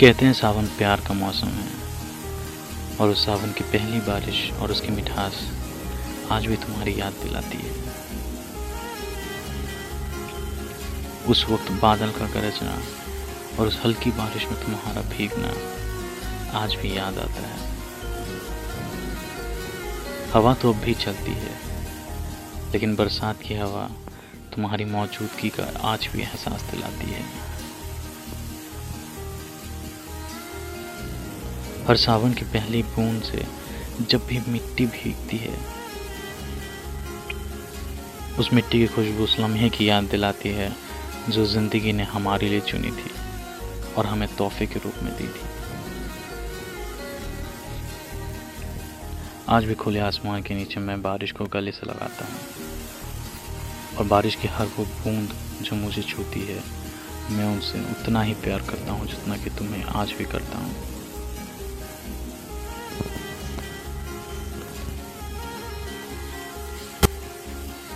कहते हैं सावन प्यार का मौसम है। और उस सावन की पहली बारिश और उसकी मिठास आज भी तुम्हारी याद दिलाती है। उस वक्त बादल का गरजना और उस हल्की बारिश में तुम्हारा भीगना आज भी याद आता है। हवा तो अब भी चलती है, लेकिन बरसात की हवा तुम्हारी मौजूदगी का आज भी एहसास दिलाती है। हर सावन की पहली बूंद से जब भी मिट्टी भीगती है, उस मिट्टी की खुशबू उस लम्हे की याद दिलाती है, जो ज़िंदगी ने हमारे लिए चुनी थी और हमें तोहफे के रूप में दी थी। आज भी खुले आसमान के नीचे मैं बारिश को गले से लगाता हूँ और बारिश की हर वो बूंद जो मुझे छूती है, मैं उनसे उतना ही प्यार करता हूँ जितना कि तुम्हें आज भी करता हूँ।